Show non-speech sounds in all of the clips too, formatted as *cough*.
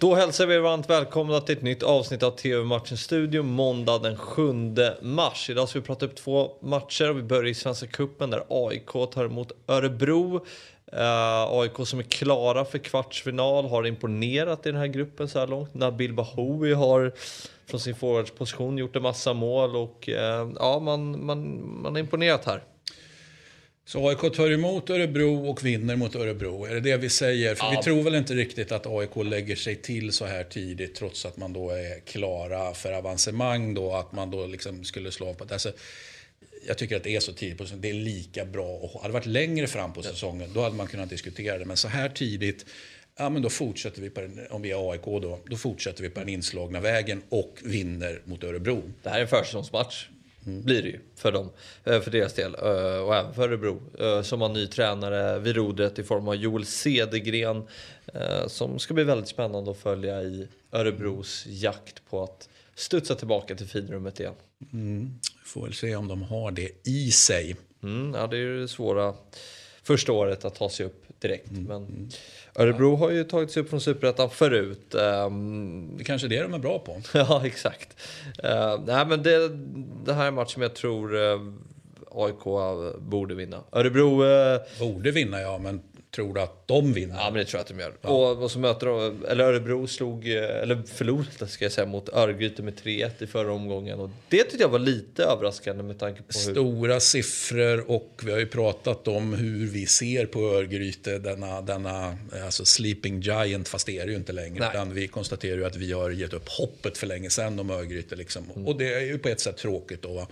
Då hälsar vi er varmt välkomna till ett nytt avsnitt av TV-matchen Studio måndag den 7 mars. Idag ska vi prata upp två matcher och vi börjar i Svenska Cupen där AIK tar emot Örebro. Eh, uh, AIK som är klara för kvartsfinal har imponerat i den här gruppen så här långt. Nabil Bahoui har från sin forwardsposition gjort en massa mål och uh, ja, man, man, man har imponerat här. Så AIK tar emot Örebro och vinner mot Örebro. Är det det vi säger? För ja. vi tror väl inte riktigt att AIK lägger sig till så här tidigt trots att man då är klara för avancemang då. Att man då liksom skulle slå på det. Alltså, jag tycker att det är så tidigt på säsongen. Det är lika bra. Och hade det varit längre fram på säsongen då hade man kunnat diskutera det. Men så här tidigt Ja, men då fortsätter vi på den, om vi är AIK då, då fortsätter vi på den inslagna vägen och vinner mot Örebro. Det här är en försäsongsmatch. Blir det ju för dem, eh, för deras del. Eh, och även för Örebro eh, som har ny tränare vid rodret i form av Joel Cedergren. Som ska bli väldigt spännande att följa i Örebros jakt på att studsa tillbaka till finrummet igen. Mm. Får väl se om de har det i sig. Mm, ja, det är ju det svåra första året att ta sig upp direkt. Mm. Men mm. Örebro har ju tagit sig upp från Superettan förut. Um, det är kanske är det de är bra på. *laughs* ja, exakt. Uh, nej, men det, det här är en match som jag tror uh, AIK borde vinna. Örebro... Uh, borde vinna, ja, men tror du att de vinner? Ja, men det tror jag att de gör. Ja. Och, och så möter de, eller Örebro slog, eller förlorade ska jag säga, mot Örgryte med 3-1 i förra omgången. Och det tyckte jag var lite överraskande med tanke på hur... Stora siffror och vi har ju pratat om hur vi ser på Örgryte, denna, denna alltså sleeping giant, fast det är det ju inte längre. Utan vi konstaterar ju att vi har gett upp hoppet för länge sedan om Örgryte. Liksom. Mm. Och det är ju på ett sätt tråkigt då. Va?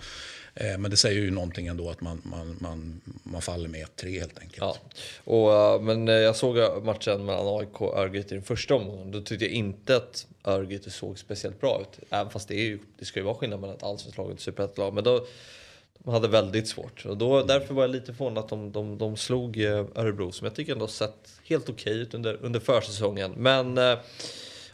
Eh, men det säger ju någonting ändå att man, man, man, man faller med 1-3 helt enkelt. Ja. Och, eh, men eh, jag såg matchen mellan AIK och Örgryte i den första omgången. Då tyckte jag inte att Örgryte såg speciellt bra ut. Även fast det, är ju, det ska ju vara skillnad mellan ett allsvenskt lag och ett superettan Men då, de hade väldigt svårt. Och då, därför var jag lite förvånad att de, de, de slog Örebro som jag tycker ändå sett helt okej okay ut under, under försäsongen. Men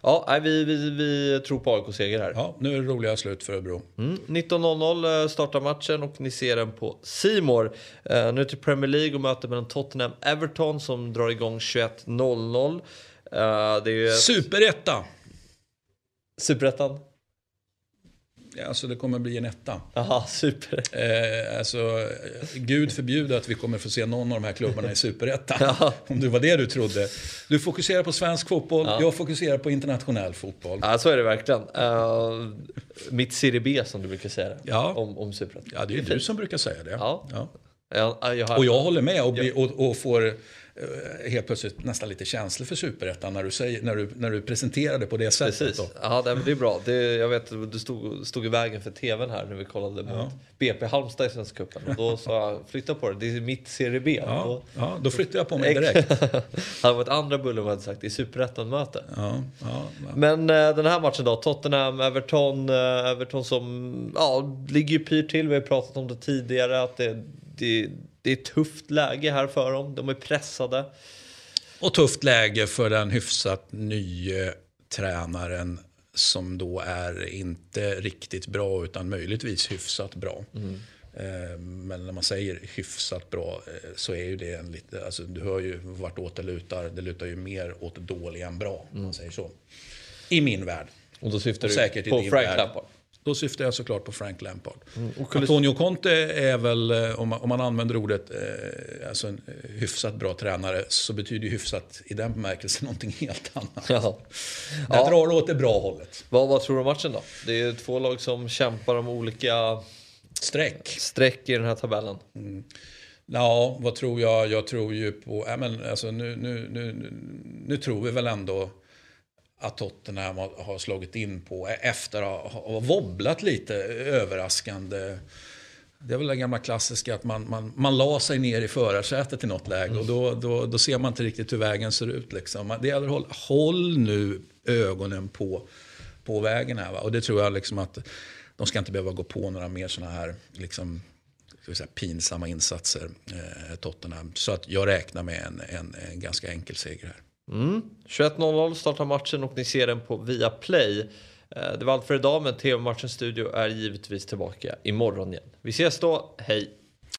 Ja, vi, vi, vi tror på AIK-seger här. Ja, nu är det roliga slut för Örebro. Mm. 19.00 eh, startar matchen och ni ser den på Simor. Uh, nu till Premier League och möter mellan Tottenham Everton som drar igång 21.00. Uh, det är Superetta! Superettan? Alltså det kommer bli en etta. Aha, super. Eh, alltså, Gud förbjude att vi kommer få se någon av de här klubbarna i superettan. *laughs* ja. Om det var det du trodde. Du fokuserar på svensk fotboll, ja. jag fokuserar på internationell fotboll. Ja, så är det verkligen. Uh, mitt Serie B som du brukar säga ja. om, om superettan. Ja, det är, det är du som brukar säga det. Ja. Ja. Jag, jag har... Och jag håller med och, och, och får Eh, helt plötsligt nästan lite känslig för superettan när du, säger, när, du, när du presenterar det på det sättet. Precis. Då. Ja, det är bra. Det, jag vet, du stod, stod i vägen för tvn här när vi kollade mot ja. BP Halmstad i Svenska cupen. Och då sa jag, flytta på det, det är mitt Serie B. Ja, då, ja, då flyttade jag på mig direkt. det *laughs* hade varit andra Bullen hade sagt, är superettan-möte. Ja, ja, Men äh, den här matchen då, Tottenham-Everton. Äh, Everton som ja, ligger ju pyrt till, vi har pratat om det tidigare. Att det, det det är ett tufft läge här för dem. De är pressade. Och tufft läge för den hyfsat nya tränaren som då är inte riktigt bra utan möjligtvis hyfsat bra. Mm. Eh, men när man säger hyfsat bå eh, så är ju det en lite, alltså du hör ju vartåt det lutar. Det lutar ju mer åt dålig än bra, om man mm. säger så. I min värld. Och då syftar och du på Frank Lampard? Då syftar jag såklart på Frank Lampard. Mm. Antonio Conte är väl, eh, om man, om man använder ordet, eh, alltså en eh, hyfsat bra tränare, så betyder hyfsat i den bemärkelsen *laughs* någonting helt annat. Ja. Jag ja. drar åt det bra hållet. Vad, vad tror du om matchen då? Det är två lag som kämpar om olika streck, streck i den här tabellen. Mm. Ja, vad tror jag? Jag tror ju på, äh, men, alltså, nu, nu, nu, nu tror vi väl ändå att Tottenham har slagit in på e- efter att ha wobblat lite överraskande. Det är väl det gamla klassiska att man, man, man la sig ner i förarsätet i något läge och då, då, då ser man inte riktigt hur vägen ser ut. Liksom. Det gäller håll, håll nu ögonen på, på vägen här. Va? Och det tror jag liksom att de ska inte behöva gå på några mer sådana här liksom, säga, pinsamma insatser, eh, Tottenham. Så att jag räknar med en, en, en ganska enkel seger här. Mm. 21.00 startar matchen och ni ser den på Viaplay. Eh, det var allt för idag men TV-matchens studio är givetvis tillbaka imorgon igen. Vi ses då, hej!